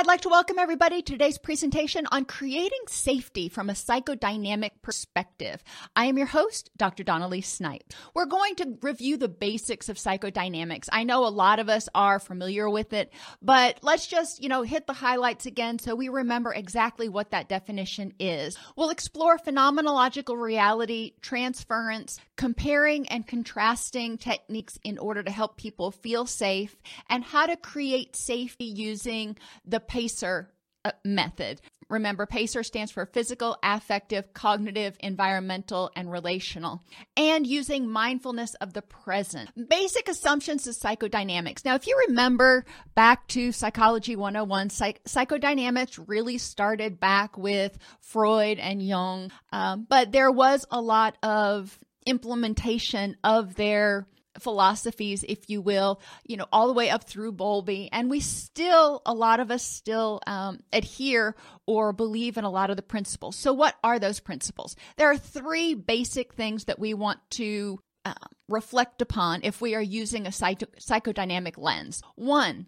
I'd like to welcome everybody to today's presentation on creating safety from a psychodynamic perspective. I am your host, Dr. Dawn-Elise Snipe. We're going to review the basics of psychodynamics. I know a lot of us are familiar with it, but let's just, you know, hit the highlights again so we remember exactly what that definition is. We'll explore phenomenological reality, transference, comparing and contrasting techniques in order to help people feel safe, and how to create safety using the PACER uh, method. Remember, PACER stands for physical, affective, cognitive, environmental, and relational, and using mindfulness of the present. Basic assumptions of psychodynamics. Now, if you remember back to Psychology 101, psych- psychodynamics really started back with Freud and Jung, um, but there was a lot of implementation of their philosophies, if you will, you know, all the way up through Bowlby. And we still, a lot of us still um, adhere or believe in a lot of the principles. So, what are those principles? There are three basic things that we want to uh, reflect upon if we are using a psych- psychodynamic lens. One,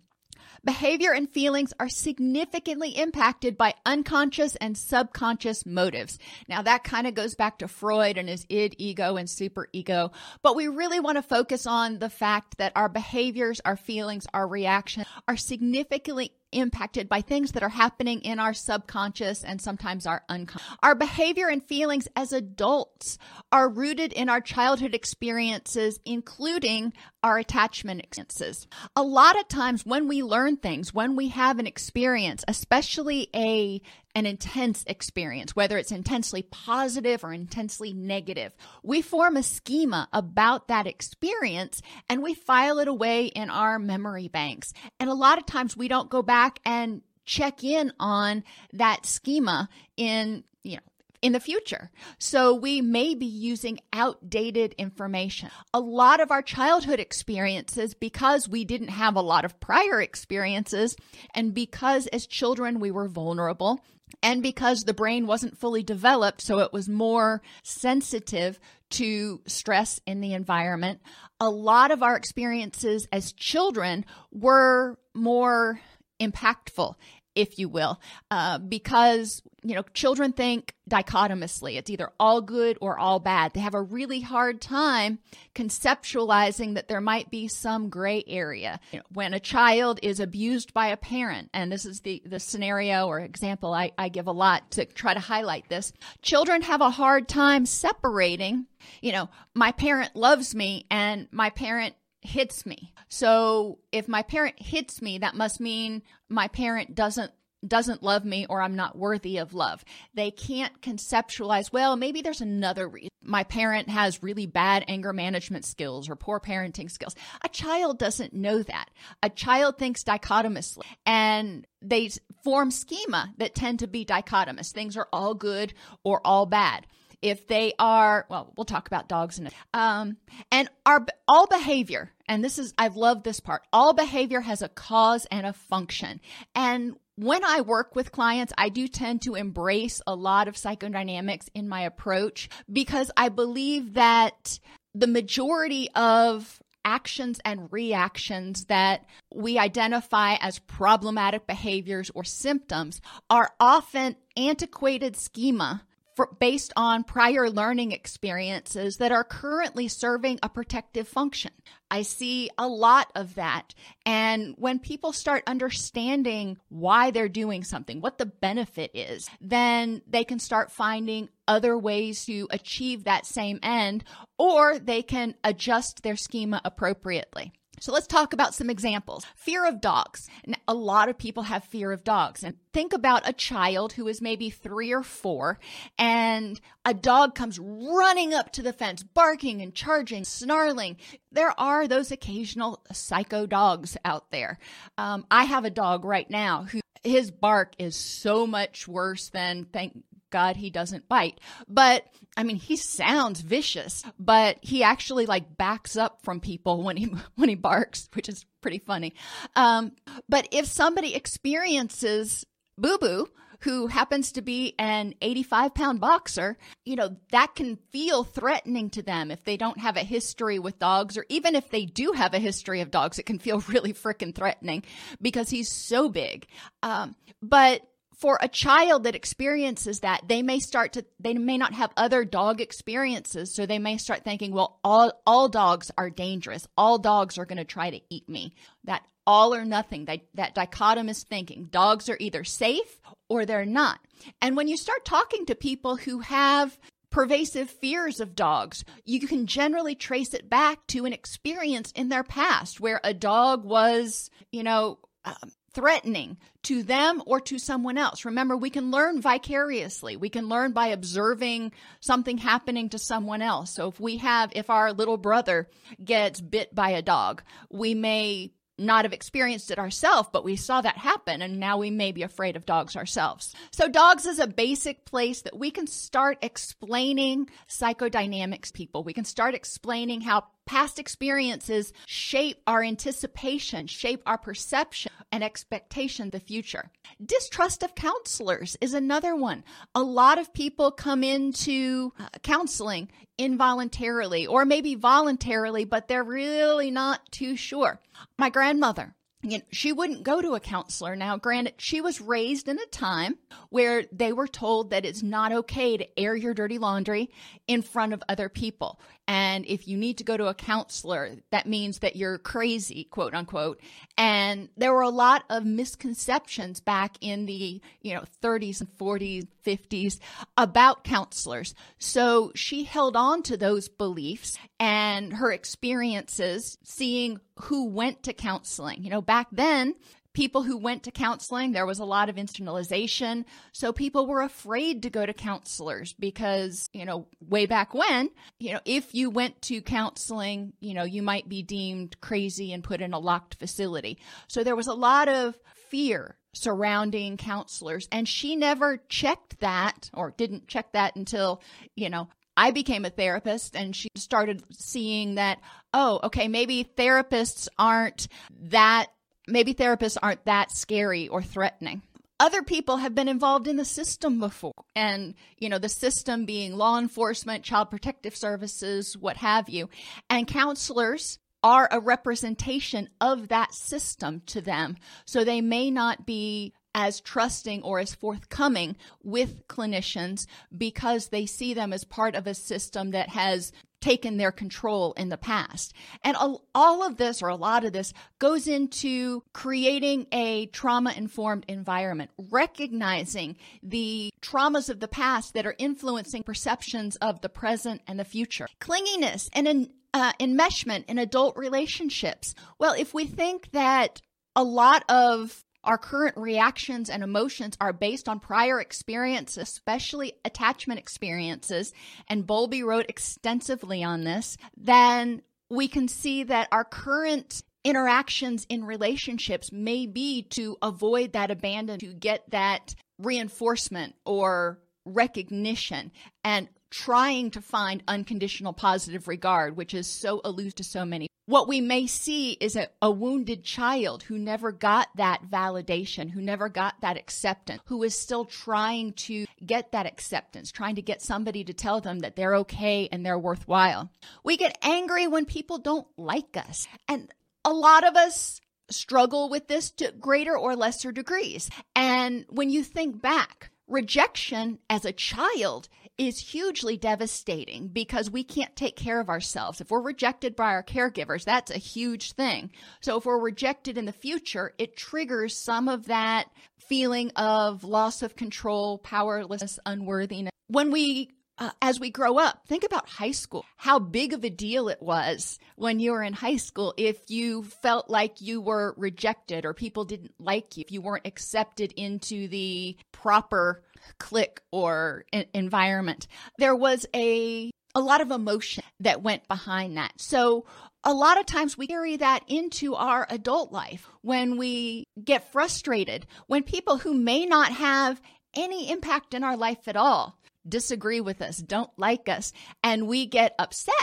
Behavior and feelings are significantly impacted by unconscious and subconscious motives. Now, that kind of goes back to Freud and his id, ego, and superego, but we really want to focus on the fact that our behaviors, our feelings, our reactions are significantly impacted by things that are happening in our subconscious and sometimes our unconscious. Our behavior and feelings as adults are rooted in our childhood experiences, including our attachment experiences. A lot of times when we learn things, when we have an experience, especially a an intense experience, whether it's intensely positive or intensely negative. We form a schema about that experience and we file it away in our memory banks. And a lot of times we don't go back and check in on that schema in, you know, in the future. So we may be using outdated information. A lot of our childhood experiences, because we didn't have a lot of prior experiences, and because as children we were vulnerable, and because the brain wasn't fully developed, so it was more sensitive to stress in the environment, a lot of our experiences as children were more impactful if you will, uh, because you know children think dichotomously. It's either all good or all bad. They have a really hard time conceptualizing that there might be some gray area. You know, when a child is abused by a parent, and this is the the scenario or example I, I give a lot to try to highlight this. Children have a hard time separating. You know, my parent loves me, and my parent hits me. So if my parent hits me, that must mean my parent doesn't doesn't love me or I'm not worthy of love. They can't conceptualize, well, maybe there's another reason. My parent has really bad anger management skills or poor parenting skills. A child doesn't know that. A child thinks dichotomously and they form schema that tend to be dichotomous. Things are all good or all bad if they are well we'll talk about dogs in it um, and our all behavior and this is i've loved this part all behavior has a cause and a function. And when I work with clients, I do tend to embrace a lot of psychodynamics in my approach because I believe that the majority of actions and reactions that we identify as problematic behaviors or symptoms are often antiquated schema for, based on prior learning experiences that are currently serving a protective function. I see a lot of that. And when people start understanding why they're doing something, what the benefit is, then they can start finding other ways to achieve that same end, or they can adjust their schema appropriately. So let's talk about some examples. Fear of dogs. A lot of people have fear of dogs. And think about a child who is maybe three or four, and a dog comes running up to the fence, barking and charging, snarling. There are those occasional psycho dogs out there. Um, I have a dog right now who his bark is so much worse than thank God he doesn't bite. But I mean, he sounds vicious, but he actually like backs up from people when he when he barks, which is pretty funny. Um, but if somebody experiences Boo Boo, who happens to be an 85 pound boxer, you know, that can feel threatening to them if they don't have a history with dogs, or even if they do have a history of dogs, it can feel really freaking threatening because he's so big. Um, but for a child that experiences that, they may start to, they may not have other dog experiences. So they may start thinking, well, all, all dogs are dangerous. All dogs are going to try to eat me. That all or nothing, that, that dichotomous thinking. Dogs are either safe or they're not. And when you start talking to people who have pervasive fears of dogs, you can generally trace it back to an experience in their past where a dog was, you know, um, threatening to them or to someone else. Remember, we can learn vicariously. We can learn by observing something happening to someone else. So if we have, if our little brother gets bit by a dog, we may not have experienced it ourselves, but we saw that happen and now we may be afraid of dogs ourselves. So dogs is a basic place that we can start explaining psychodynamics people. We can start explaining how past experiences shape our anticipation, shape our perception and expectation the future. Distrust of counselors is another one. A lot of people come into uh, counseling involuntarily or maybe voluntarily, but they're really not too sure. My grandmother, you know, she wouldn't go to a counselor. Now, granted, she was raised in a time where they were told that it's not okay to air your dirty laundry in front of other people. And if you need to go to a counselor, that means that you're crazy, quote unquote. And there were a lot of misconceptions back in the, you know, 30s and 40s, 50s about counselors. So she held on to those beliefs and her experiences seeing who went to counseling. You know, back then, people who went to counseling, there was a lot of institutionalization. So people were afraid to go to counselors because, you know, way back when, you know, if you went to counseling, you know, you might be deemed crazy and put in a locked facility. So there was a lot of fear surrounding counselors. And she never checked that or didn't check that until, you know, I became a therapist and she started seeing that, oh, okay, maybe therapists aren't that maybe therapists aren't that scary or threatening. Other people have been involved in the system before, and you know, the system being law enforcement, child protective services, what have you. And counselors are a representation of that system to them. So they may not be as trusting or as forthcoming with clinicians because they see them as part of a system that has taken their control in the past. And all of this, or a lot of this, goes into creating a trauma informed environment, recognizing the traumas of the past that are influencing perceptions of the present and the future. Clinginess and an uh, enmeshment in adult relationships. Well, if we think that a lot of our current reactions and emotions are based on prior experience, especially attachment experiences, and Bowlby wrote extensively on this, then we can see that our current interactions in relationships may be to avoid that abandon, to get that reinforcement or recognition. And trying to find unconditional positive regard, which is so elusive to so many. What we may see is a, a, wounded child who never got that validation, who never got that acceptance, who is still trying to get that acceptance, trying to get somebody to tell them that they're okay and they're worthwhile. We get angry when people don't like us. And a lot of us struggle with this to greater or lesser degrees. And when you think back, rejection as a child is hugely devastating because we can't take care of ourselves. If we're rejected by our caregivers, that's a huge thing. So if we're rejected in the future, it triggers some of that feeling of loss of control, powerlessness, unworthiness. When we uh, as we grow up, think about high school, how big of a deal it was when you were in high school if you felt like you were rejected or people didn't like you, if you weren't accepted into the proper clique or environment. There was a a lot of emotion that went behind that. So a lot of times we carry that into our adult life when we get frustrated, when people who may not have any impact in our life at all disagree with us, don't like us, and we get upset,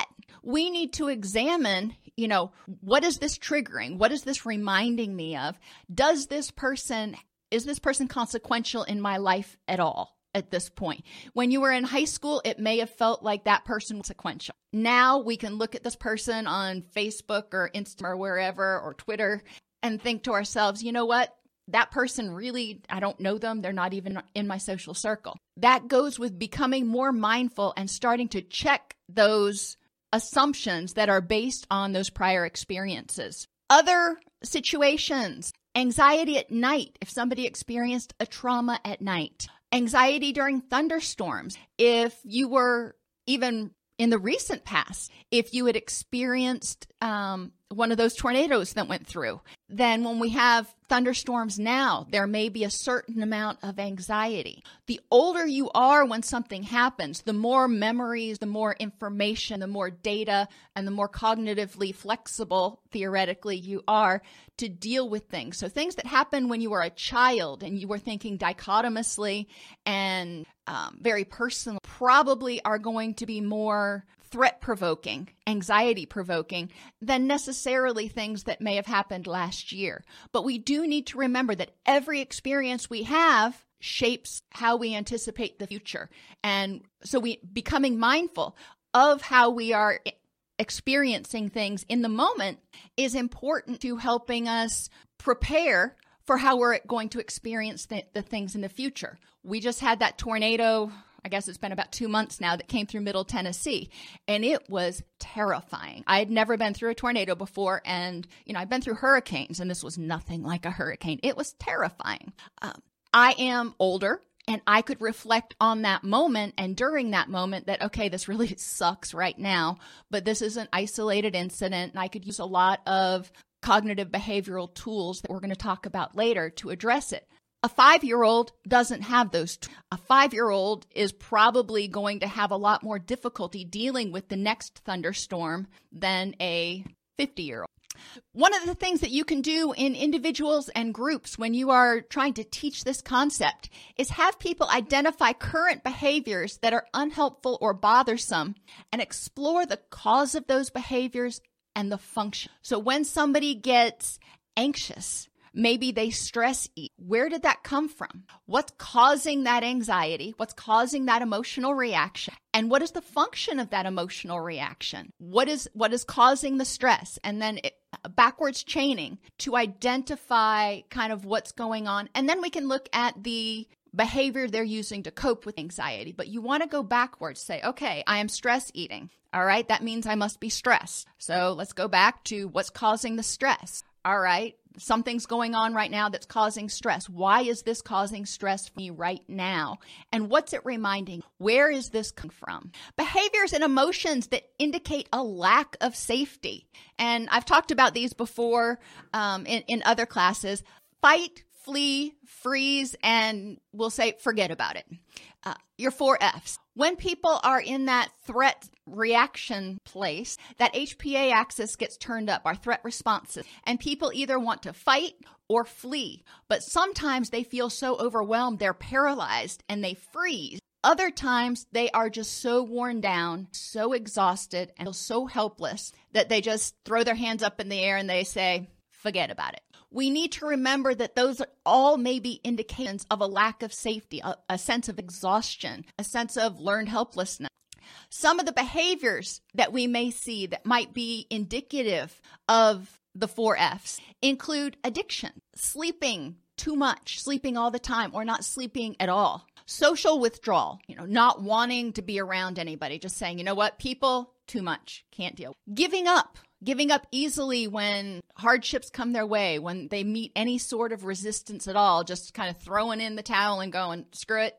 we need to examine, you know, what is this triggering? What is this reminding me of? Does this person, is this person consequential in my life at all? At this point, when you were in high school, it may have felt like that person was sequential. Now we can look at this person on Facebook or Instagram or wherever or Twitter and think to ourselves, you know what? That person really, I don't know them. They're not even in my social circle. That goes with becoming more mindful and starting to check those assumptions that are based on those prior experiences. Other situations, anxiety at night, if somebody experienced a trauma at night, anxiety during thunderstorms, if you were even in the recent past, if you had experienced um, one of those tornadoes that went through, then when we have thunderstorms now, there may be a certain amount of anxiety. The older you are when something happens, the more memories, the more information, the more data, and the more cognitively flexible, theoretically, you are to deal with things. So, things that happened when you were a child and you were thinking dichotomously and um, very personal probably are going to be more threat provoking, anxiety provoking than necessarily things that may have happened last year. But we do need to remember that every experience we have shapes how we anticipate the future. And so we becoming mindful of how we are experiencing things in the moment is important to helping us prepare for how we're going to experience the, the things in the future. We just had that tornado I guess it's been about two months now that came through middle Tennessee. And it was terrifying. I had never been through a tornado before. And, you know, I've been through hurricanes, and this was nothing like a hurricane. It was terrifying. Um, I am older. And I could reflect on that moment and during that moment that, okay, this really sucks right now, but this is an isolated incident. And I could use a lot of cognitive behavioral tools that we're going to talk about later to address it. A five year old doesn't have those. A five year old is probably going to have a lot more difficulty dealing with the next thunderstorm than a 50 year old. One of the things that you can do in individuals and groups when you are trying to teach this concept is have people identify current behaviors that are unhelpful or bothersome and explore the cause of those behaviors and the function. So when somebody gets anxious, maybe they stress eat. Where did that come from? What's causing that anxiety? What's causing that emotional reaction? And what is the function of that emotional reaction? What is what is causing the stress? And then it, backwards chaining to identify kind of what's going on. And then we can look at the behavior they're using to cope with anxiety. But you want to go backwards, say, okay, I am stress eating. All right, that means I must be stressed. So let's go back to what's causing the stress. All right, something's going on right now that's causing stress. Why is this causing stress for me right now? And what's it reminding? Where is this coming from? Behaviors and emotions that indicate a lack of safety. And I've talked about these before um, in, in other classes. Fight, flee, freeze, and we'll say forget about it. Uh, your four F's. When people are in that threat reaction place, that HPA axis gets turned up, our threat responses, and people either want to fight or flee. But sometimes they feel so overwhelmed, they're paralyzed and they freeze. Other times they are just so worn down, so exhausted, and so helpless that they just throw their hands up in the air and they say, forget about it we need to remember that those all may be indications of a lack of safety, a, a sense of exhaustion, a sense of learned helplessness. Some of the behaviors that we may see that might be indicative of the four F's include addiction, sleeping too much, sleeping all the time, or not sleeping at all. Social withdrawal, you know, not wanting to be around anybody, just saying, you know what, people, too much, can't deal. Giving up, giving up easily when hardships come their way, when they meet any sort of resistance at all, just kind of throwing in the towel and going, screw it,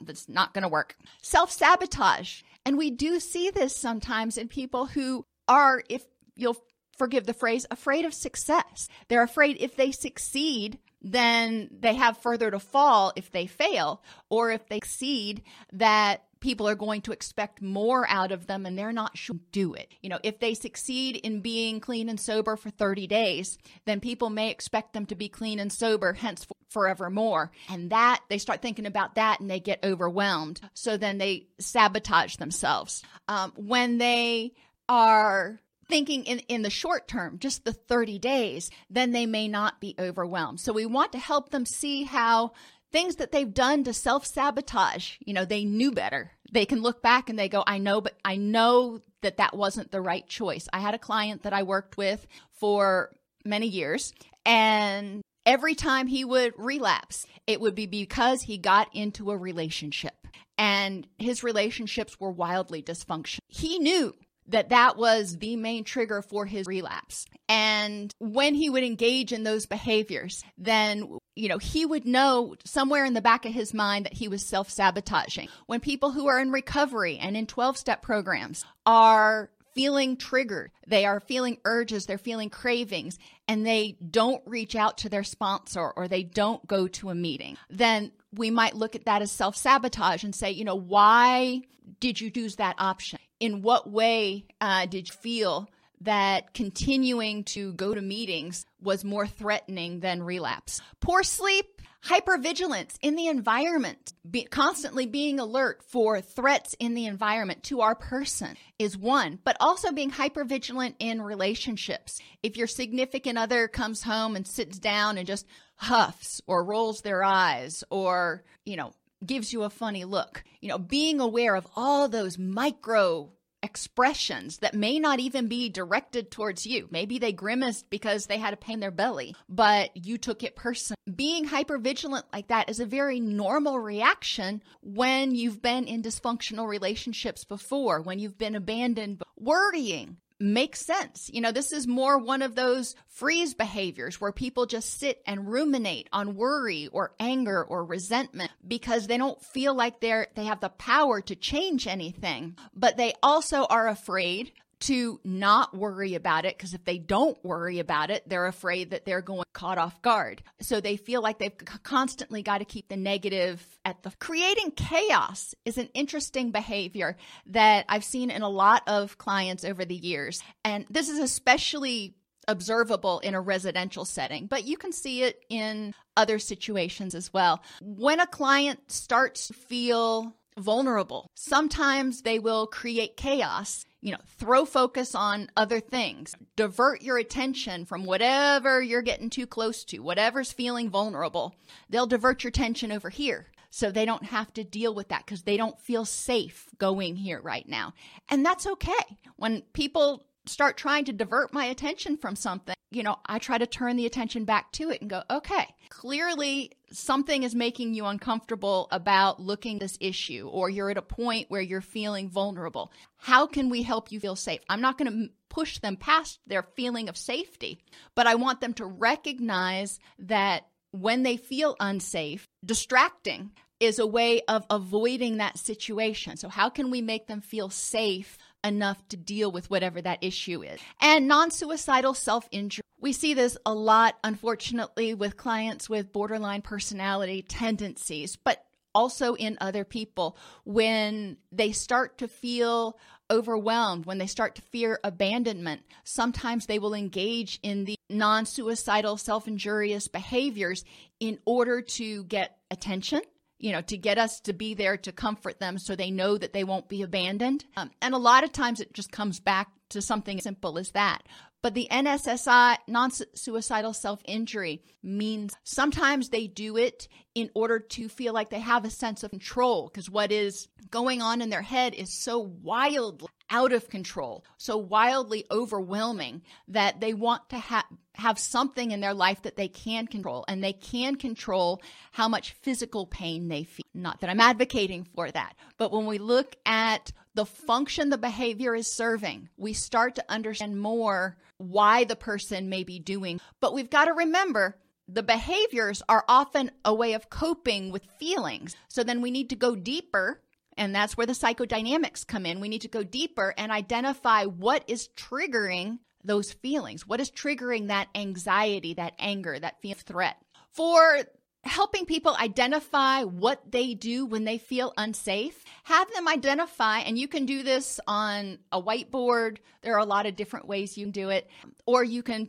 that's not going to work. Self sabotage. And we do see this sometimes in people who are, if you'll forgive the phrase, afraid of success. They're afraid if they succeed, then they have further to fall if they fail, or if they succeed, that people are going to expect more out of them and they're not sure to do it. You know, if they succeed in being clean and sober for 30 days, then people may expect them to be clean and sober hence forevermore. And that they start thinking about that and they get overwhelmed. So then they sabotage themselves. Um, when they are thinking in, in the short term, just the 30 days, then they may not be overwhelmed. So we want to help them see how things that they've done to self sabotage, you know, they knew better. They can look back and they go, I know, but I know that that wasn't the right choice. I had a client that I worked with for many years and every time he would relapse, it would be because he got into a relationship and his relationships were wildly dysfunctional. He knew that that was the main trigger for his relapse. And when he would engage in those behaviors, then, you know, he would know somewhere in the back of his mind that he was self sabotaging. When people who are in recovery and in 12 step programs are feeling triggered, they are feeling urges, they're feeling cravings, and they don't reach out to their sponsor or they don't go to a meeting, then we might look at that as self sabotage and say, you know, why did you use that option? in what way uh, did you feel that continuing to go to meetings was more threatening than relapse? Poor sleep, hypervigilance in the environment, be, constantly being alert for threats in the environment to our person is one, but also being hypervigilant in relationships. If your significant other comes home and sits down and just huffs or rolls their eyes or, you know, gives you a funny look. You know, being aware of all those micro expressions that may not even be directed towards you. Maybe they grimaced because they had a pain in their belly, but you took it personally. Being hypervigilant like that is a very normal reaction when you've been in dysfunctional relationships before, when you've been abandoned. Worrying, makes sense. You know, this is more one of those freeze behaviors where people just sit and ruminate on worry or anger or resentment because they don't feel like they're they have the power to change anything, but they also are afraid to not worry about it because if they don't worry about it, they're afraid that they're going caught off guard. So they feel like they've constantly got to keep the negative at the creating chaos is an interesting behavior that I've seen in a lot of clients over the years. And this is especially observable in a residential setting, but you can see it in other situations as well. When a client starts to feel vulnerable, sometimes they will create chaos you know, throw focus on other things, divert your attention from whatever you're getting too close to, whatever's feeling vulnerable. They'll divert your attention over here so they don't have to deal with that because they don't feel safe going here right now. And that's okay. When people start trying to divert my attention from something, you know, I try to turn the attention back to it and go, okay, clearly something is making you uncomfortable about looking this issue, or you're at a point where you're feeling vulnerable. How can we help you feel safe? I'm not going to push them past their feeling of safety, but I want them to recognize that when they feel unsafe, distracting is a way of avoiding that situation. So, how can we make them feel safe enough to deal with whatever that issue is. And non suicidal self injury. We see this a lot, unfortunately, with clients with borderline personality tendencies, but also in other people when they start to feel overwhelmed, when they start to fear abandonment. Sometimes they will engage in the non suicidal self injurious behaviors in order to get attention you know, to get us to be there to comfort them so they know that they won't be abandoned. Um, and a lot of times it just comes back to something simple as that. But the NSSI, non suicidal self injury, means sometimes they do it in order to feel like they have a sense of control because what is going on in their head is so wildly out of control, so wildly overwhelming that they want to ha- have something in their life that they can control and they can control how much physical pain they feel. Not that I'm advocating for that, but when we look at the function the behavior is serving, we start to understand more why the person may be doing. But we've got to remember the behaviors are often a way of coping with feelings. So then we need to go deeper. And that's where the psychodynamics come in. We need to go deeper and identify what is triggering those feelings. What is triggering that anxiety, that anger, that fear of threat? For helping people identify what they do when they feel unsafe. Have them identify, and you can do this on a whiteboard. There are a lot of different ways you can do it. Or you can,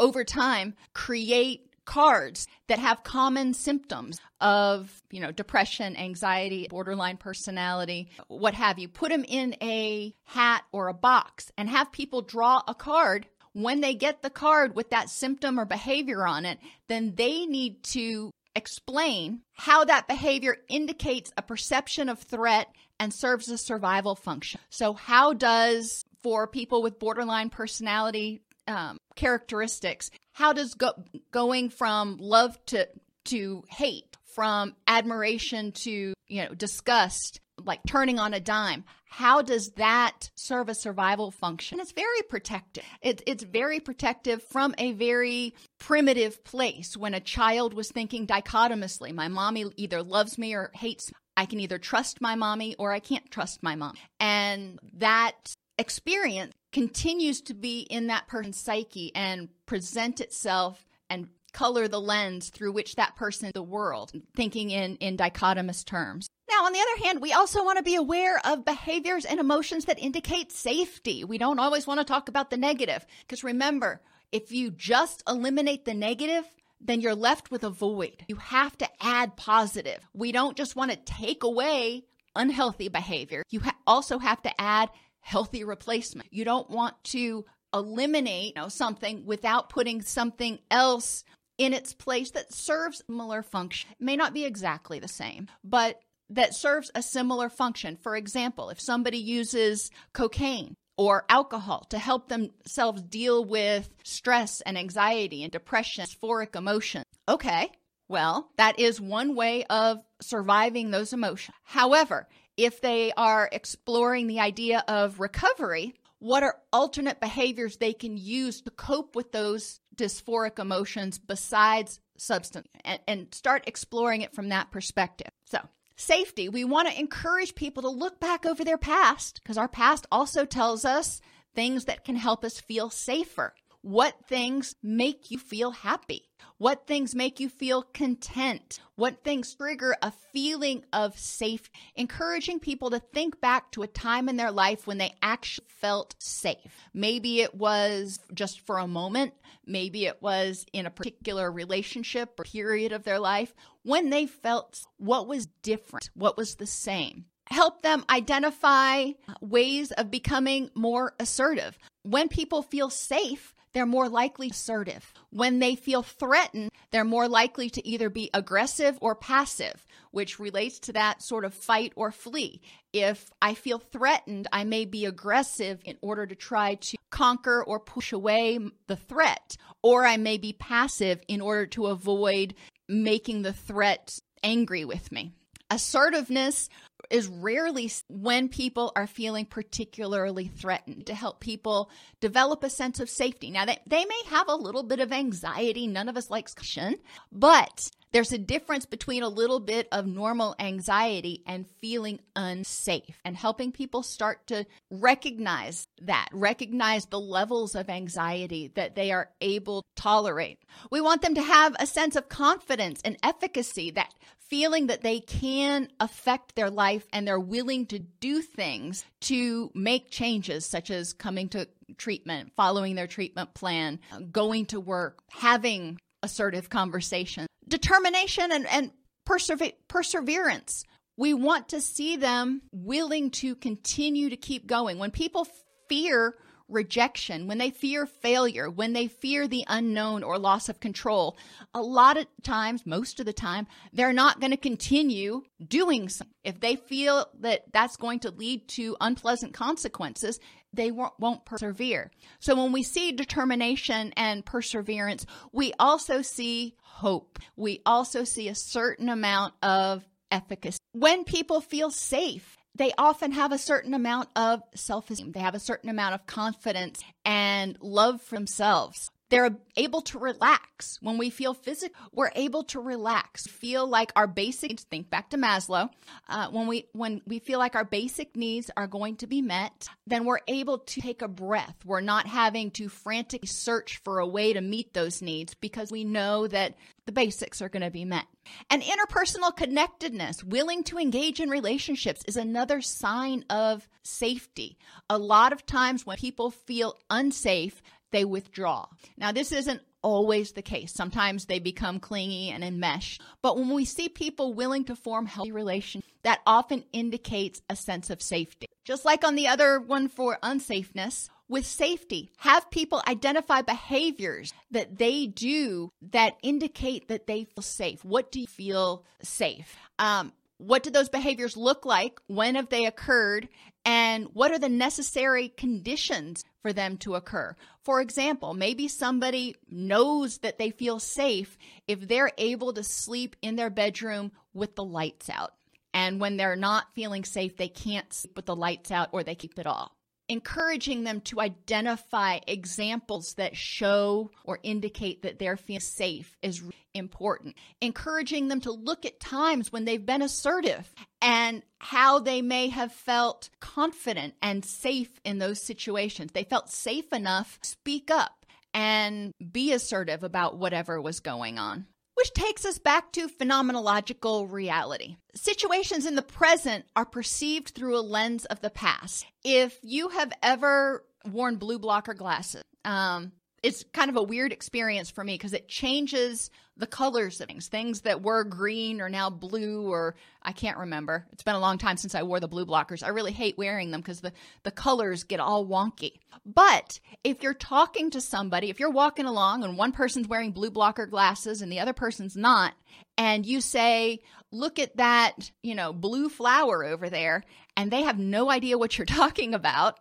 over time, create cards that have common symptoms of, you know, depression, anxiety, borderline personality, what have you. Put them in a hat or a box and have people draw a card when they get the card with that symptom or behavior on it, then they need to explain how that behavior indicates a perception of threat and serves a survival function. So, how does, for people with borderline personality um, characteristics, how does go, going from love to, to hate, from admiration to you know disgust like turning on a dime. How does that serve a survival function? It's very protective. It, it's very protective from a very primitive place when a child was thinking dichotomously my mommy either loves me or hates me. I can either trust my mommy or I can't trust my mom. And that experience continues to be in that person's psyche and present itself and color the lens through which that person the world thinking in in dichotomous terms. Now on the other hand we also want to be aware of behaviors and emotions that indicate safety. We don't always want to talk about the negative because remember if you just eliminate the negative then you're left with a void. You have to add positive. We don't just want to take away unhealthy behavior. You ha- also have to add healthy replacement you don't want to eliminate you know, something without putting something else in its place that serves similar function. It may not be exactly the same, but that serves a similar function. For example, if somebody uses cocaine or alcohol to help themselves deal with stress and anxiety and depression, dysphoric emotion, okay, well, that is one way of surviving those emotions. However, if they are exploring the idea of recovery, what are alternate behaviors they can use to cope with those dysphoric emotions besides substance and, and start exploring it from that perspective. So, safety, we want to encourage people to look back over their past because our past also tells us things that can help us feel safer. What things make you feel happy? What things make you feel content? What things trigger a feeling of safe? Encouraging people to think back to a time in their life when they actually felt safe. Maybe it was just for a moment. Maybe it was in a particular relationship or period of their life when they felt what was different, what was the same help them identify ways of becoming more assertive. When people feel safe, they're more likely assertive. When they feel threatened, they're more likely to either be aggressive or passive, which relates to that sort of fight or flee. If I feel threatened, I may be aggressive in order to try to conquer or push away the threat, or I may be passive in order to avoid making the threat angry with me. Assertiveness is rarely when people are feeling particularly threatened to help people develop a sense of safety. Now, they, they may have a little bit of anxiety. None of us likes caution, but there's a difference between a little bit of normal anxiety and feeling unsafe and helping people start to recognize that, recognize the levels of anxiety that they are able to tolerate. We want them to have a sense of confidence and efficacy that feeling that they can affect their life and they're willing to do things to make changes, such as coming to treatment, following their treatment plan, going to work, having assertive conversation, determination and, and persever- perseverance. We want to see them willing to continue to keep going. When people fear rejection, when they fear failure, when they fear the unknown or loss of control, a lot of times, most of the time, they're not going to continue doing something. If they feel that that's going to lead to unpleasant consequences, they won't, won't persevere. So when we see determination and perseverance, we also see hope. We also see a certain amount of efficacy. When people feel safe they often have a certain amount of self esteem. They have a certain amount of confidence and love for themselves. They're able to relax. When we feel physical, we're able to relax. Feel like our basic think back to Maslow. Uh, when we when we feel like our basic needs are going to be met, then we're able to take a breath. We're not having to frantically search for a way to meet those needs because we know that the basics are going to be met. And interpersonal connectedness, willing to engage in relationships, is another sign of safety. A lot of times when people feel unsafe, they withdraw. Now, this isn't always the case. Sometimes they become clingy and enmeshed. But when we see people willing to form healthy relations, that often indicates a sense of safety. Just like on the other one for unsafeness, with safety, have people identify behaviors that they do that indicate that they feel safe. What do you feel safe? Um, what do those behaviors look like? When have they occurred? And what are the necessary conditions for them to occur? For example, maybe somebody knows that they feel safe if they're able to sleep in their bedroom with the lights out. And when they're not feeling safe, they can't sleep with the lights out or they keep it off encouraging them to identify examples that show or indicate that they're feeling safe is important. Encouraging them to look at times when they've been assertive and how they may have felt confident and safe in those situations. They felt safe enough to speak up and be assertive about whatever was going on which takes us back to phenomenological reality. Situations in the present are perceived through a lens of the past. If you have ever worn blue blocker glasses, um, it's kind of a weird experience for me because it changes the colors of things. Things that were green are now blue, or I can't remember. It's been a long time since I wore the blue blockers. I really hate wearing them because the, the colors get all wonky. But if you're talking to somebody, if you're walking along and one person's wearing blue blocker glasses and the other person's not, and you say, look at that, you know, blue flower over there, and they have no idea what you're talking about,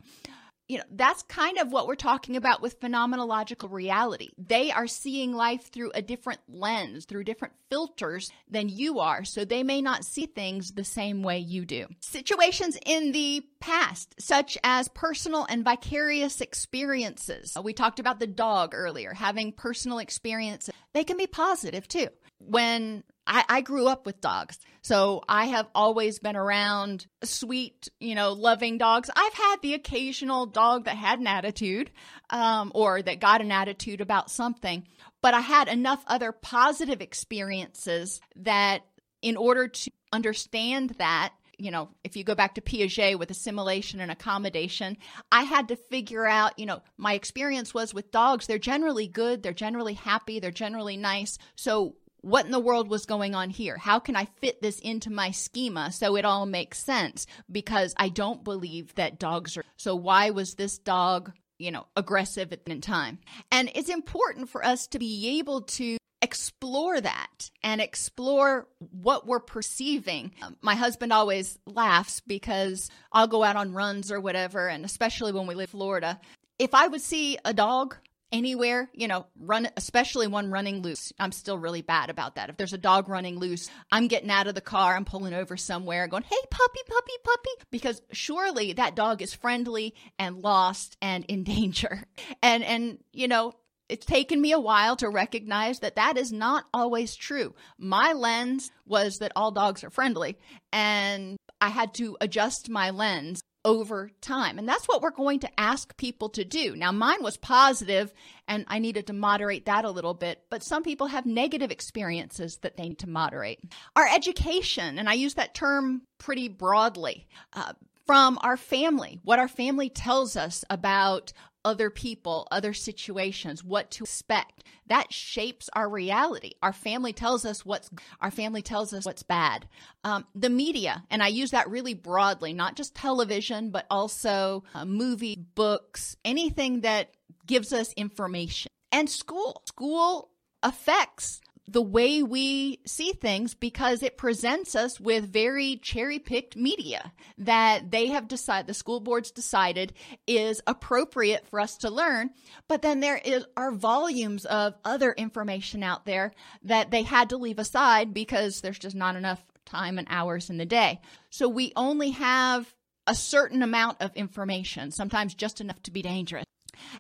you know, that's kind of what we're talking about with phenomenological reality. They are seeing life through a different lens, through different filters than you are. So they may not see things the same way you do. Situations in the past, such as personal and vicarious experiences. We talked about the dog earlier, having personal experiences. They can be positive too. When I, I grew up with dogs. So I have always been around sweet, you know, loving dogs. I've had the occasional dog that had an attitude um, or that got an attitude about something, but I had enough other positive experiences that in order to understand that, you know, if you go back to Piaget with assimilation and accommodation, I had to figure out, you know, my experience was with dogs, they're generally good, they're generally happy, they're generally nice. So what in the world was going on here? How can I fit this into my schema so it all makes sense? Because I don't believe that dogs are. So why was this dog, you know, aggressive at the time? And it's important for us to be able to explore that and explore what we're perceiving. Um, my husband always laughs because I'll go out on runs or whatever, and especially when we live in Florida. If I would see a dog anywhere, you know, run, especially one running loose. I'm still really bad about that. If there's a dog running loose, I'm getting out of the car, I'm pulling over somewhere, going, hey, puppy, puppy, puppy, because surely that dog is friendly and lost and in danger. And, and, you know, it's taken me a while to recognize that that is not always true. My lens was that all dogs are friendly, and I had to adjust my lens over time. And that's what we're going to ask people to do. Now, mine was positive and I needed to moderate that a little bit, but some people have negative experiences that they need to moderate. Our education, and I use that term pretty broadly. Uh, from our family, what our family tells us about other people, other situations, what to expect. That shapes our reality. Our family tells us what's our family tells us what's bad. Um, the media, and I use that really broadly, not just television, but also uh, movie, books, anything that gives us information. And school, school affects the way we see things because it presents us with very cherry picked media that they have decided, the school boards decided is appropriate for us to learn. But then there is, are volumes of other information out there that they had to leave aside because there's just not enough time and hours in the day. So we only have a certain amount of information, sometimes just enough to be dangerous.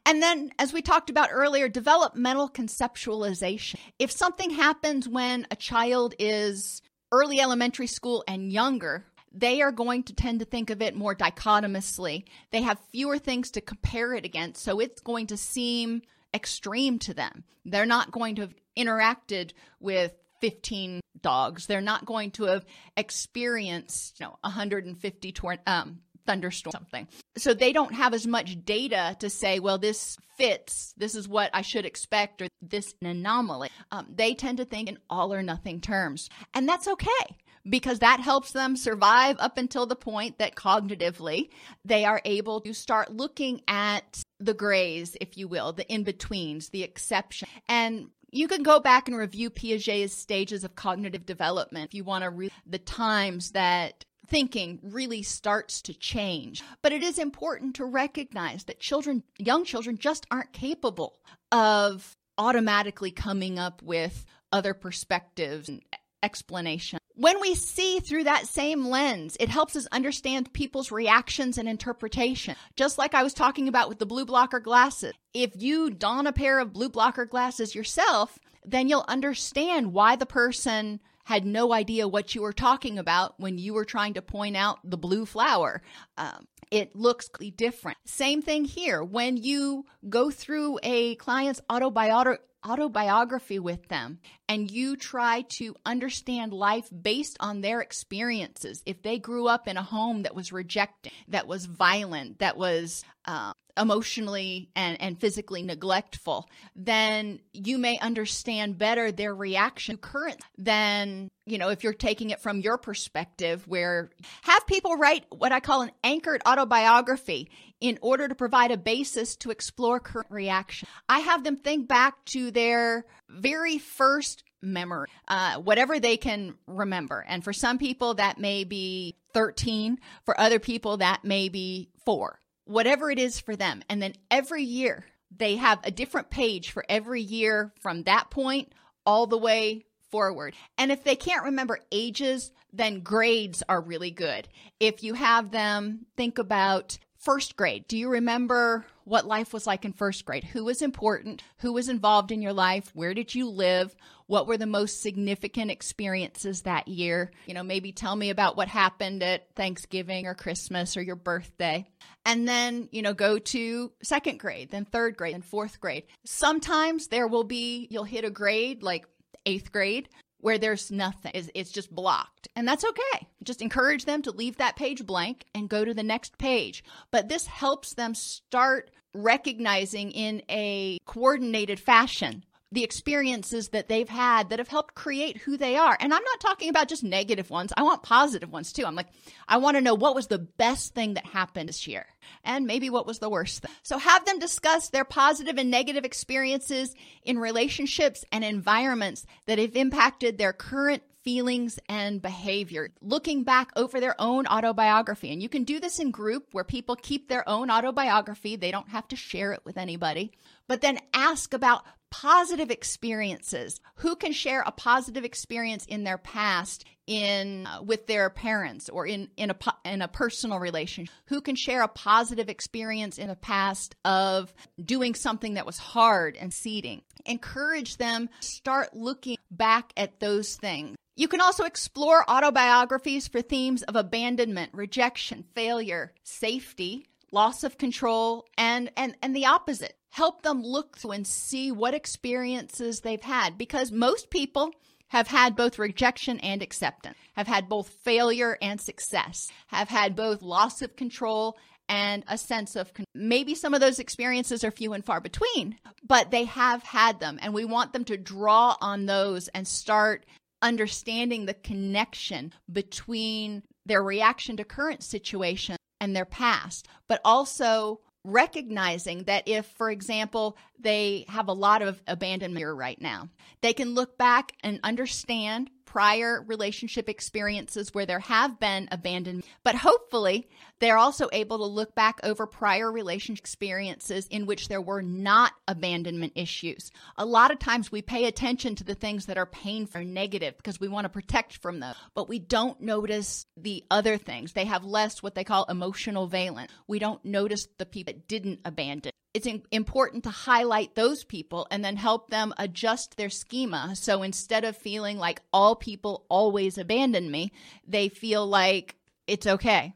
And then, as we talked about earlier, developmental conceptualization. If something happens when a child is early elementary school and younger, they are going to tend to think of it more dichotomously. They have fewer things to compare it against, so it's going to seem extreme to them. They're not going to have interacted with 15 dogs. They're not going to have experienced, you know, 150 tor- um, thunderstorm something. So they don't have as much data to say, well, this fits, this is what I should expect, or this an anomaly. Um, they tend to think in all or nothing terms. And that's okay because that helps them survive up until the point that cognitively they are able to start looking at the grays, if you will, the in betweens, the exception. And you can go back and review Piaget's stages of cognitive development if you want to read the times that thinking really starts to change. But it is important to recognize that children, young children, just aren't capable of automatically coming up with other perspectives and explanation. When we see through that same lens, it helps us understand people's reactions and interpretation. Just like I was talking about with the blue blocker glasses. If you don a pair of blue blocker glasses yourself, then you'll understand why the person had no idea what you were talking about when you were trying to point out the blue flower. Um, it looks different. Same thing here. When you go through a client's autobiography, autobiography with them and you try to understand life based on their experiences. If they grew up in a home that was rejected, that was violent, that was uh, emotionally and, and physically neglectful, then you may understand better their reaction to current than, you know, if you're taking it from your perspective, where have people write what I call an anchored autobiography in order to provide a basis to explore current reaction. I have them think back to their very first memory, uh, whatever they can remember. And for some people, that may be 13. For other people, that may be four whatever it is for them. And then every year they have a different page for every year from that point all the way forward. And if they can't remember ages, then grades are really good. If you have them think about first grade, do you remember what life was like in first grade? Who was important? Who was involved in your life? Where did you live? What were the most significant experiences that year? You know, maybe tell me about what happened at Thanksgiving or Christmas or your birthday. And then, you know, go to second grade, then third grade, and fourth grade. Sometimes there will be, you'll hit a grade like eighth grade where there's nothing. It's, just blocked. And that's okay. Just encourage them to leave that page blank and go to the next page. But this helps them start recognizing in a coordinated fashion the experiences that they've had that have helped create who they are. And I'm not talking about just negative ones. I want positive ones too. I'm like, I want to know what was the best thing that happened this year and maybe what was the worst thing. So have them discuss their positive and negative experiences in relationships and environments that have impacted their current feelings and behavior, looking back over their own autobiography. And you can do this in group where people keep their own autobiography. They don't have to share it with anybody. But then ask about positive experiences. Who can share a positive experience in their past in uh, with their parents or in in a in a personal relationship? Who can share a positive experience in the past of doing something that was hard and seeding? Encourage them start looking back at those things. You can also explore autobiographies for themes of abandonment, rejection, failure, safety, loss of control, and and and the opposite help them look through and see what experiences they've had because most people have had both rejection and acceptance, have had both failure and success, have had both loss of control and a sense of maybe some of those experiences are few and far between, but they have had them. And we want them to draw on those and start understanding the connection between their reaction to current situation and their past, but also recognizing that if, for example, they have a lot of abandonment right now, they can look back and understand prior relationship experiences where there have been abandonment, but hopefully they're also able to look back over prior relationship experiences in which there were not abandonment issues. A lot of times we pay attention to the things that are painful or negative because we want to protect from them, but we don't notice the other things. They have less what they call emotional valence. We don't notice the people that didn't abandon it's important to highlight those people and then help them adjust their schema. So instead of feeling like all people always abandon me, they feel like it's okay.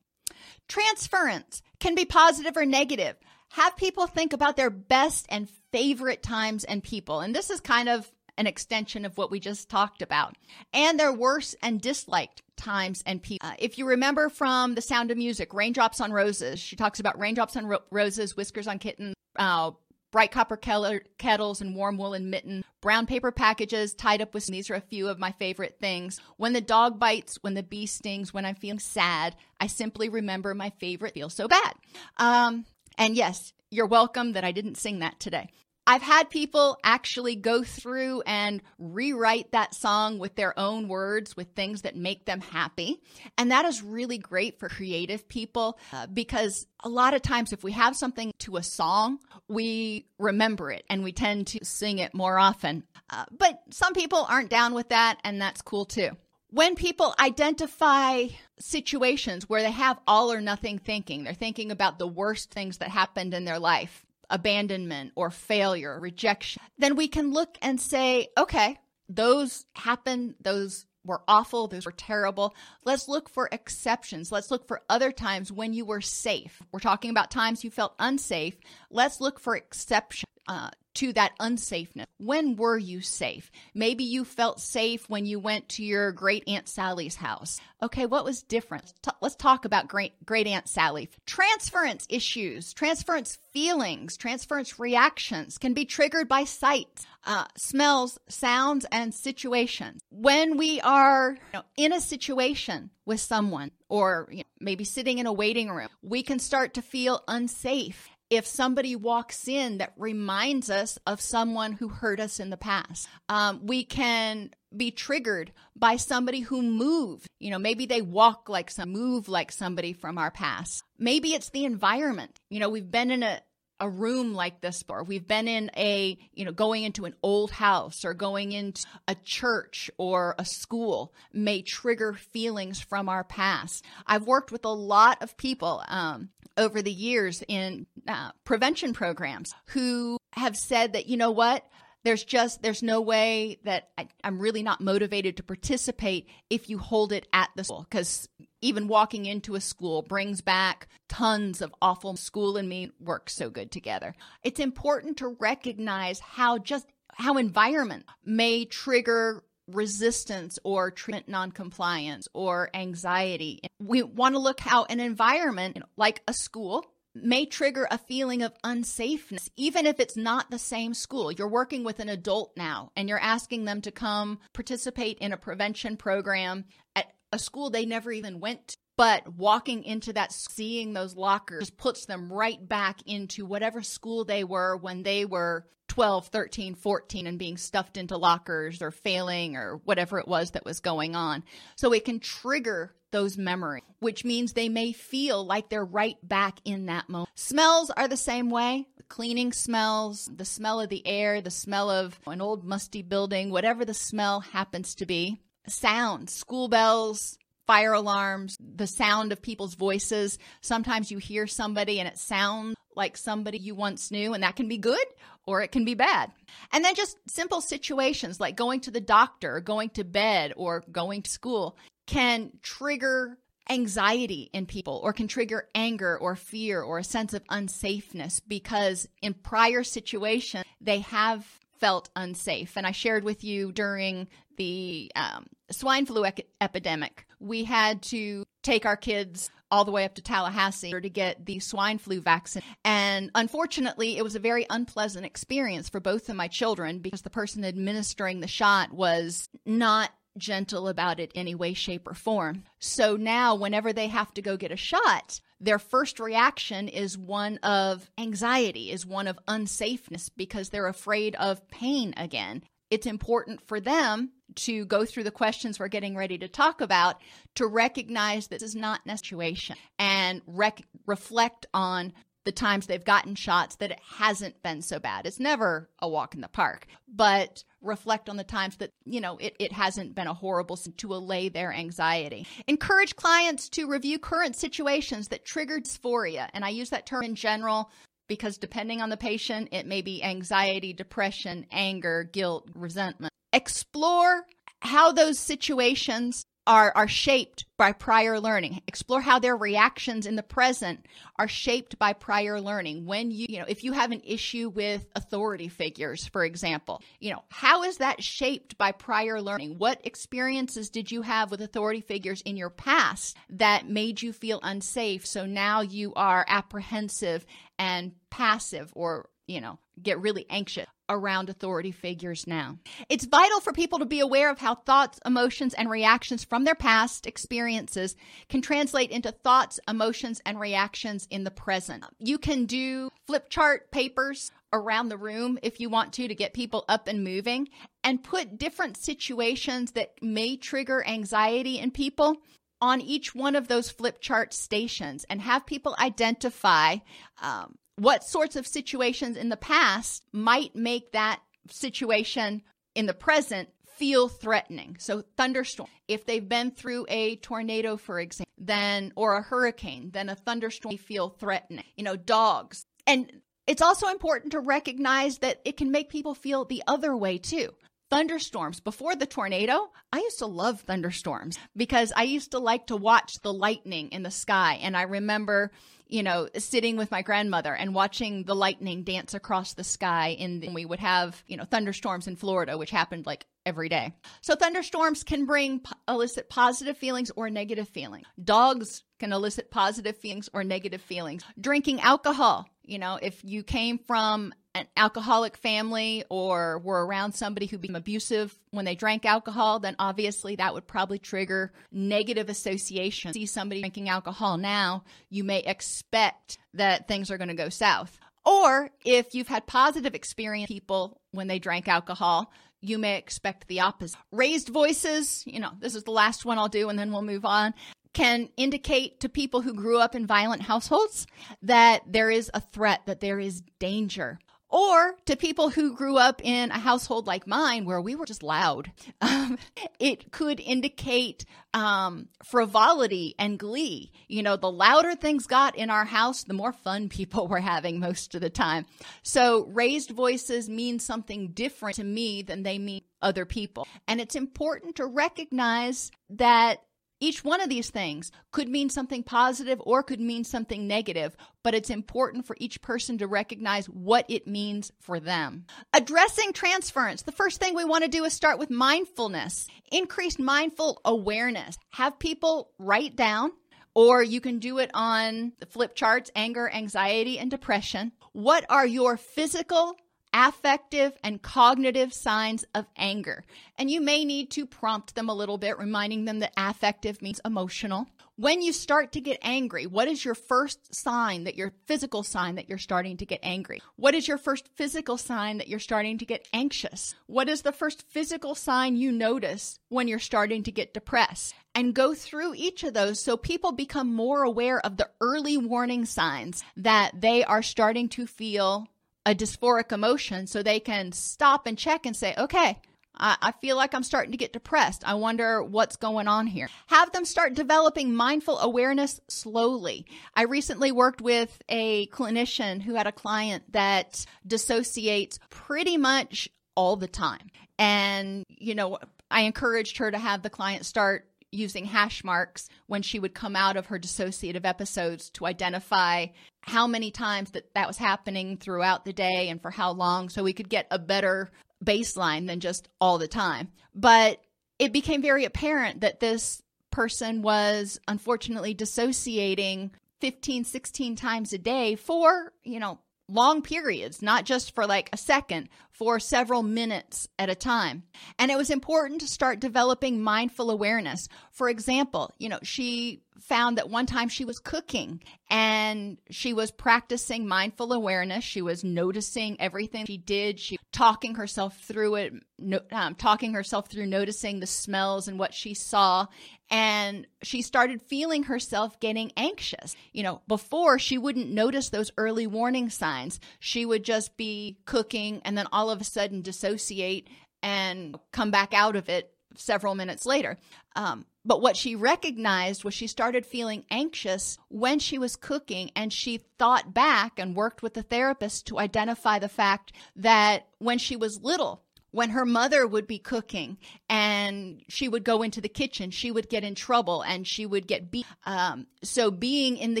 Transference can be positive or negative. Have people think about their best and favorite times and people. And this is kind of an extension of what we just talked about, and their worst and disliked times and people. Uh, if you remember from The Sound of Music, Raindrops on Roses, she talks about raindrops on ro- roses, whiskers on kittens, uh, bright copper kettles and warm woolen mitten, brown paper packages tied up with. These are a few of my favorite things. When the dog bites, when the bee stings, when I'm feeling sad, I simply remember my favorite feel so bad. Um, and yes, you're welcome that I didn't sing that today. I've had people actually go through and rewrite that song with their own words, with things that make them happy. And that is really great for creative people uh, because a lot of times, if we have something to a song, we remember it and we tend to sing it more often. Uh, but some people aren't down with that, and that's cool too. When people identify situations where they have all or nothing thinking, they're thinking about the worst things that happened in their life abandonment or failure, rejection, then we can look and say, okay, those happened, those were awful, those were terrible. Let's look for exceptions. Let's look for other times when you were safe. We're talking about times you felt unsafe. Let's look for exceptions uh, to that unsafeness. When were you safe? Maybe you felt safe when you went to your great Aunt Sally's house. Okay, what was different? Let's talk about great great Aunt Sally. Transference issues, transference feelings, transference reactions can be triggered by sights, uh, smells, sounds, and situations. When we are you know, in a situation with someone, or you know, maybe sitting in a waiting room, we can start to feel unsafe if somebody walks in that reminds us of someone who hurt us in the past. Um, we can be triggered by somebody who moved. You know, maybe they walk like some, move like somebody from our past. Maybe it's the environment. You know, we've been in a, a room like this before. We've been in a, you know, going into an old house or going into a church or a school may trigger feelings from our past. I've worked with a lot of people um, over the years in uh, prevention programs who have said that, you know what? There's just, there's no way that I, I'm really not motivated to participate if you hold it at the school. Because even walking into a school brings back tons of awful school and me work so good together. It's important to recognize how just how environment may trigger resistance or treatment noncompliance or anxiety. We want to look how an environment like a school may trigger a feeling of unsafeness, even if it's not the same school. You're working with an adult now and you're asking them to come participate in a prevention program at a school they never even went to. But walking into that, seeing those lockers puts them right back into whatever school they were when they were 12, 13, 14 and being stuffed into lockers or failing or whatever it was that was going on. So it can trigger those memories, which means they may feel like they're right back in that moment. Smells are the same way. cleaning smells, the smell of the air, the smell of an old musty building, whatever the smell happens to be. Sounds, school bells, fire alarms, the sound of people's voices. Sometimes you hear somebody and it sounds like somebody you once knew, and that can be good or it can be bad. And then just simple situations like going to the doctor, going to bed, or going to school can trigger anxiety in people or can trigger anger or fear or a sense of unsafeness because in prior situations they have felt unsafe. And I shared with you during the um, swine flu epidemic, we had to take our kids all the way up to Tallahassee to get the swine flu vaccine. And unfortunately, it was a very unpleasant experience for both of my children because the person administering the shot was not gentle about it any way, shape, or form. So now, whenever they have to go get a shot, their first reaction is one of anxiety, is one of unsafeness because they're afraid of pain again. It's important for them to go through the questions we're getting ready to talk about to recognize this is not a situation and rec- reflect on the times they've gotten shots that it hasn't been so bad. It's never a walk in the park, but reflect on the times that, you know, it, it hasn't been a horrible to allay their anxiety. Encourage clients to review current situations that triggered dysphoria. And I use that term in general because depending on the patient, it may be anxiety, depression, anger, guilt, resentment. Explore how those situations are, are shaped by prior learning. Explore how their reactions in the present are shaped by prior learning. When you, you know, if you have an issue with authority figures, for example, you know, how is that shaped by prior learning? What experiences did you have with authority figures in your past that made you feel unsafe? So now you are apprehensive and passive or you know, get really anxious around authority figures now. It's vital for people to be aware of how thoughts, emotions, and reactions from their past experiences can translate into thoughts, emotions, and reactions in the present. You can do flip chart papers around the room if you want to to get people up and moving and put different situations that may trigger anxiety in people on each one of those flip chart stations and have people identify um, what sorts of situations in the past might make that situation in the present feel threatening. So thunderstorm, if they've been through a tornado, for example, then or a hurricane, then a thunderstorm may feel threatening. You know, dogs. And it's also important to recognize that it can make people feel the other way too. Thunderstorms before the tornado, I used to love thunderstorms because I used to like to watch the lightning in the sky. And I remember you know, sitting with my grandmother and watching the lightning dance across the sky. In the, we would have, you know, thunderstorms in Florida, which happened like every day. So thunderstorms can bring elicit positive feelings or negative feelings. Dogs can elicit positive feelings or negative feelings. Drinking alcohol, you know, if you came from an alcoholic family or were around somebody who became abusive when they drank alcohol, then obviously that would probably trigger negative association. See somebody drinking alcohol now, you may expect that things are going to go south. Or if you've had positive experience people when they drank alcohol, you may expect the opposite. Raised voices, you know, this is the last one I'll do and then we'll move on can indicate to people who grew up in violent households that there is a threat, that there is danger or to people who grew up in a household like mine where we were just loud. Um, it could indicate um, frivolity and glee. You know, the louder things got in our house, the more fun people were having most of the time. So raised voices mean something different to me than they mean other people. And it's important to recognize that each one of these things could mean something positive or could mean something negative, but it's important for each person to recognize what it means for them. Addressing transference. The first thing we want to do is start with mindfulness, increased mindful awareness. Have people write down, or you can do it on the flip charts anger, anxiety, and depression. What are your physical, affective and cognitive signs of anger. And you may need to prompt them a little bit, reminding them that affective means emotional. When you start to get angry, what is your first sign that your physical sign that you're starting to get angry? What is your first physical sign that you're starting to get anxious? What is the first physical sign you notice when you're starting to get depressed? And go through each of those so people become more aware of the early warning signs that they are starting to feel a dysphoric emotion so they can stop and check and say, okay, I, I, feel like I'm starting to get depressed. I wonder what's going on here. Have them start developing mindful awareness slowly. I recently worked with a clinician who had a client that dissociates pretty much all the time. And, you know, I encouraged her to have the client start using hash marks when she would come out of her dissociative episodes to identify how many times that that was happening throughout the day and for how long so we could get a better baseline than just all the time. But it became very apparent that this person was unfortunately dissociating 15, 16 times a day for, you know, long periods, not just for like a second, for several minutes at a time. And it was important to start developing mindful awareness. For example, you know, she found that one time she was cooking and she was practicing mindful awareness. She was noticing everything she did. She talking herself through it, no, um, talking herself through noticing the smells and what she saw. And she started feeling herself getting anxious. You know, before she wouldn't notice those early warning signs. She would just be cooking and then all of a sudden dissociate and come back out of it several minutes later. Um, but what she recognized was she started feeling anxious when she was cooking, and she thought back and worked with the therapist to identify the fact that when she was little, when her mother would be cooking and she would go into the kitchen, she would get in trouble and she would get beat. Um, so being in the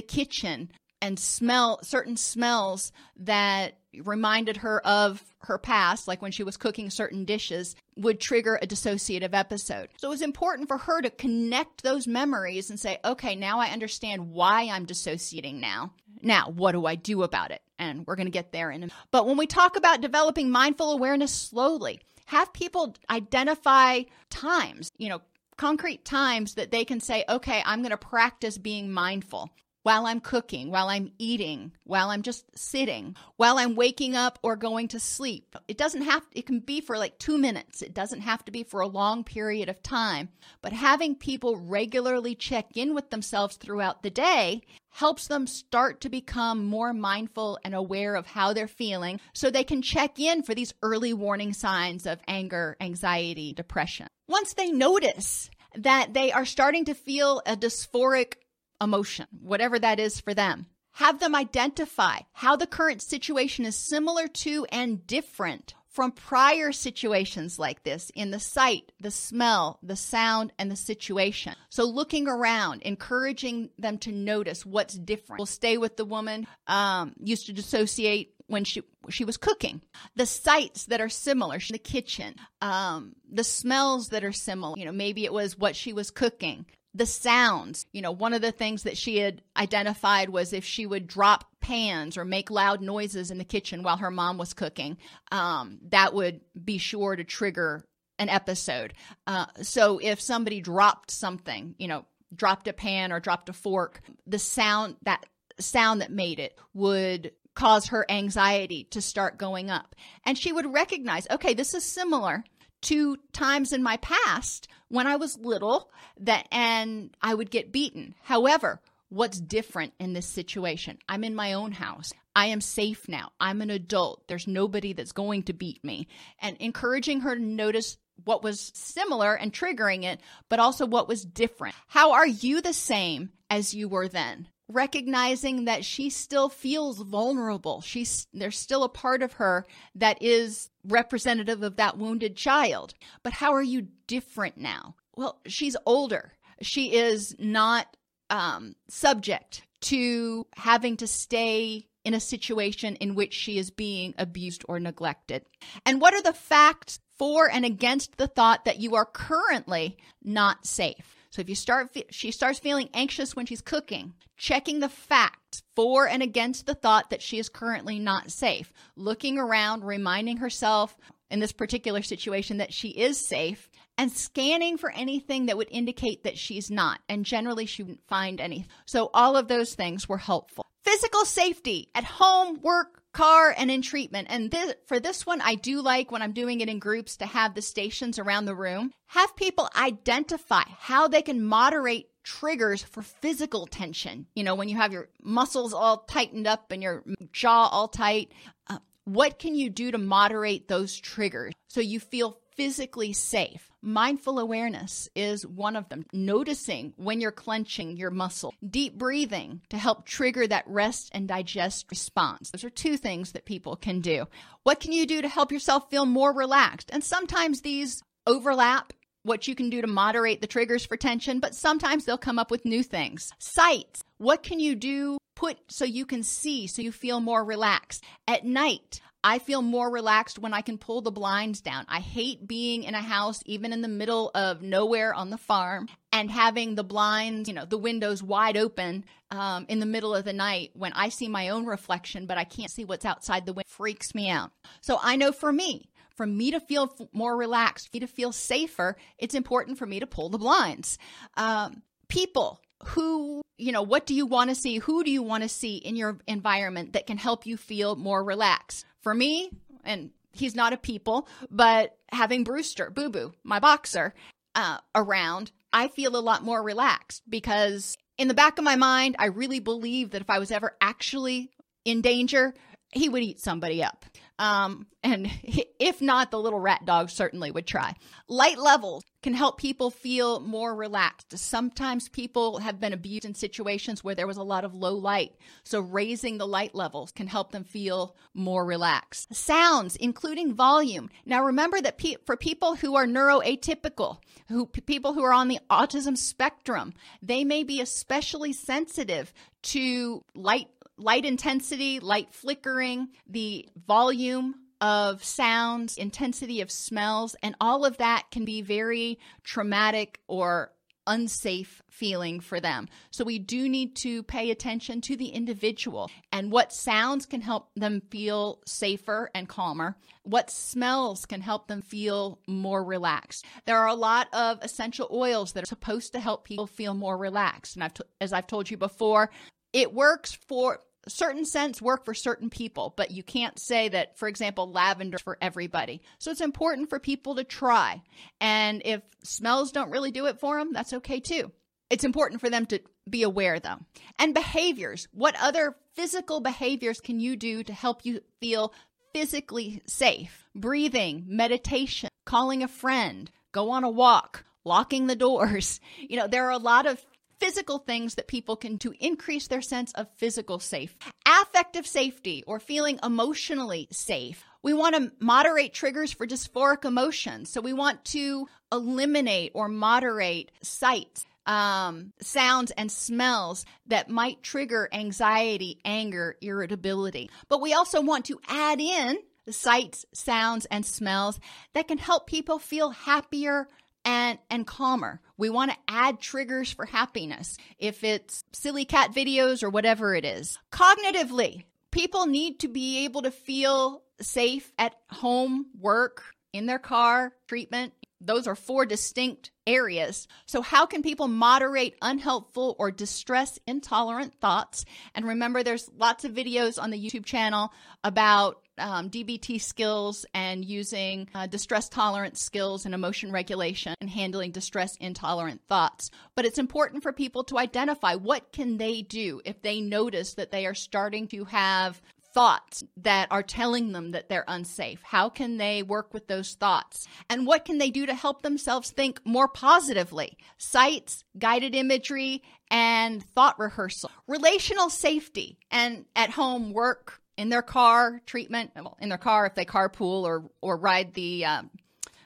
kitchen and smell certain smells that reminded her of her past, like when she was cooking certain dishes, would trigger a dissociative episode. So it was important for her to connect those memories and say, okay, now I understand why I'm dissociating now. Now, what do I do about it? And we're going to get there in a But when we talk about developing mindful awareness slowly, have people identify times, you know, concrete times that they can say, okay, I'm going to practice being mindful while I'm cooking, while I'm eating, while I'm just sitting, while I'm waking up or going to sleep. It doesn't have, it can be for like two minutes. It doesn't have to be for a long period of time. But having people regularly check in with themselves throughout the day helps them start to become more mindful and aware of how they're feeling so they can check in for these early warning signs of anger, anxiety, depression. Once they notice that they are starting to feel a dysphoric emotion, whatever that is for them. Have them identify how the current situation is similar to and different from prior situations like this in the sight, the smell, the sound, and the situation. So, looking around, encouraging them to notice what's different. We'll stay with the woman um, used to dissociate when she she was cooking. The sights that are similar the kitchen, um, the smells that are similar. You know, maybe it was what she was cooking the sounds. You know, one of the things that she had identified was if she would drop pans or make loud noises in the kitchen while her mom was cooking, um, that would be sure to trigger an episode. Uh, so if somebody dropped something, you know, dropped a pan or dropped a fork, the sound that sound that made it would cause her anxiety to start going up. And she would recognize, okay, this is similar to times in my past when I was little that and I would get beaten. However, what's different in this situation? I'm in my own house. I am safe now. I'm an adult. There's nobody that's going to beat me. And encouraging her to notice what was similar and triggering it, but also what was different. How are you the same as you were then? Recognizing that she still feels vulnerable. She's there's still a part of her that is representative of that wounded child. But how are you different now? Well, she's older. She is not um, subject to having to stay in a situation in which she is being abused or neglected. And what are the facts for and against the thought that you are currently not safe? So if you start, she starts feeling anxious when she's cooking, checking the facts for and against the thought that she is currently not safe, looking around, reminding herself in this particular situation that she is safe, and scanning for anything that would indicate that she's not. And generally, she wouldn't find any. So all of those things were helpful. Physical safety at home, work, car and in treatment. And this, for this one, I do like when I'm doing it in groups to have the stations around the room. Have people identify how they can moderate triggers for physical tension. You know, when you have your muscles all tightened up and your jaw all tight, uh, what can you do to moderate those triggers so you feel physically safe. Mindful awareness is one of them. Noticing when you're clenching your muscle. Deep breathing to help trigger that rest and digest response. Those are two things that people can do. What can you do to help yourself feel more relaxed? And sometimes these overlap what you can do to moderate the triggers for tension, but sometimes they'll come up with new things. Sights. What can you do put so you can see so you feel more relaxed? At night, I feel more relaxed when I can pull the blinds down. I hate being in a house, even in the middle of nowhere on the farm, and having the blinds, you know, the windows wide open um, in the middle of the night when I see my own reflection, but I can't see what's outside the window. Freaks me out. So I know for me, for me to feel more relaxed, for me to feel safer, it's important for me to pull the blinds. Um, people who, you know, what do you want to see? Who do you want to see in your environment that can help you feel more relaxed? For me, and he's not a people, but having Brewster, Boo Boo, my boxer, uh, around, I feel a lot more relaxed because in the back of my mind, I really believe that if I was ever actually in danger, he would eat somebody up. Um, and if not, the little rat dog certainly would try. Light levels can help people feel more relaxed. Sometimes people have been abused in situations where there was a lot of low light. So raising the light levels can help them feel more relaxed. Sounds, including volume. Now remember that pe- for people who are neuroatypical, who people who are on the autism spectrum, they may be especially sensitive to light light intensity, light flickering, the volume of sounds, intensity of smells, and all of that can be very traumatic or unsafe feeling for them. So we do need to pay attention to the individual and what sounds can help them feel safer and calmer. What smells can help them feel more relaxed. There are a lot of essential oils that are supposed to help people feel more relaxed. And I've t- as I've told you before, it works for certain scents work for certain people, but you can't say that, for example, lavender for everybody. So it's important for people to try. And if smells don't really do it for them, that's okay too. It's important for them to be aware though. And behaviors. What other physical behaviors can you do to help you feel physically safe? Breathing, meditation, calling a friend, go on a walk, locking the doors. You know, there are a lot of physical things that people can to increase their sense of physical safe. Affective safety or feeling emotionally safe. We want to moderate triggers for dysphoric emotions. So we want to eliminate or moderate sights, um, sounds, and smells that might trigger anxiety, anger, irritability. But we also want to add in sights, sounds, and smells that can help people feel happier, and and calmer. We want to add triggers for happiness if it's silly cat videos or whatever it is. Cognitively, people need to be able to feel safe at home, work, in their car, treatment. Those are four distinct areas. So, how can people moderate unhelpful or distress intolerant thoughts? And remember, there's lots of videos on the YouTube channel about um, DBT skills and using uh, distress tolerance skills and emotion regulation and handling distress intolerant thoughts. But it's important for people to identify what can they do if they notice that they are starting to have thoughts that are telling them that they're unsafe? How can they work with those thoughts? And what can they do to help themselves think more positively? Sights, guided imagery, and thought rehearsal. Relational safety and at home work in their car treatment, well, in their car if they carpool or or ride the um,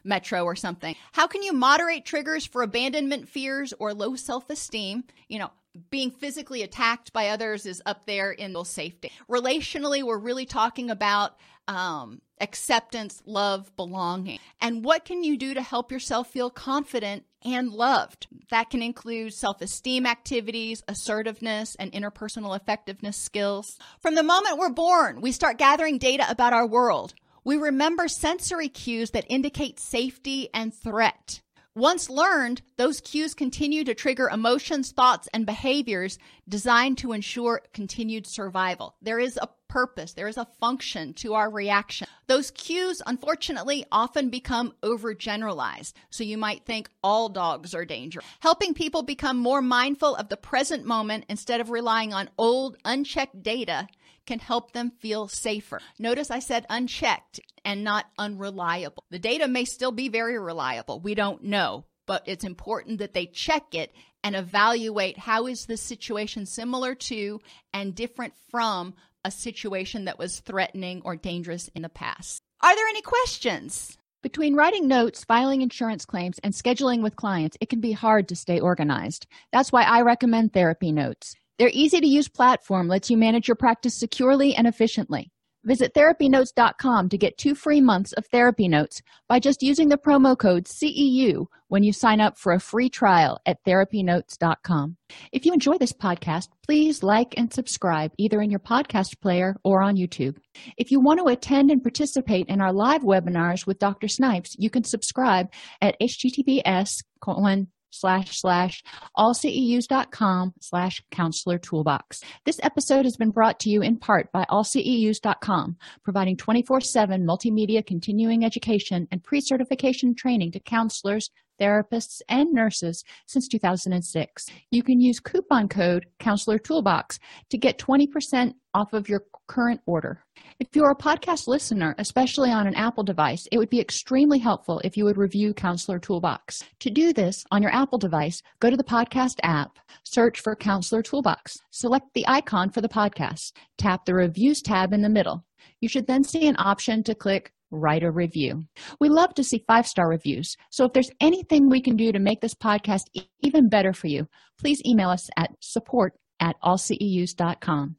metro or something. How can you moderate triggers for abandonment fears or low self-esteem? You know, being physically attacked by others is up there in the safety. Relationally, we're really talking about um, acceptance, love, belonging. And what can you do to help yourself feel confident and loved? That can include self esteem activities, assertiveness, and interpersonal effectiveness skills. From the moment we're born, we start gathering data about our world. We remember sensory cues that indicate safety and threat. Once learned, those cues continue to trigger emotions, thoughts, and behaviors designed to ensure continued survival. There is a purpose, there is a function to our reaction. Those cues, unfortunately, often become overgeneralized. So you might think all dogs are dangerous. Helping people become more mindful of the present moment instead of relying on old, unchecked data can help them feel safer. Notice I said unchecked and not unreliable. The data may still be very reliable. We don't know, but it's important that they check it and evaluate how is this situation similar to and different from a situation that was threatening or dangerous in the past. Are there any questions? Between writing notes, filing insurance claims, and scheduling with clients, it can be hard to stay organized. That's why I recommend Therapy Notes. Their easy to use platform lets you manage your practice securely and efficiently. Visit therapynotes.com to get two free months of therapy notes by just using the promo code CEU when you sign up for a free trial at therapynotes.com. If you enjoy this podcast, please like and subscribe either in your podcast player or on YouTube. If you want to attend and participate in our live webinars with Dr. Snipes, you can subscribe at https colon slash slash allceus.com slash counselor toolbox. This episode has been brought to you in part by allceus.com, providing 24-7 multimedia continuing education and pre-certification training to counselors, therapists, and nurses since 2006. You can use coupon code Counselor Toolbox to get 20% off of your current order. If you're a podcast listener, especially on an Apple device, it would be extremely helpful if you would review Counselor Toolbox. To do this on your Apple device, go to the podcast app, search for Counselor Toolbox, select the icon for the podcast, tap the Reviews tab in the middle. You should then see an option to click write a review. We love to see five star reviews. So if there's anything we can do to make this podcast even better for you, please email us at support at allceus.com.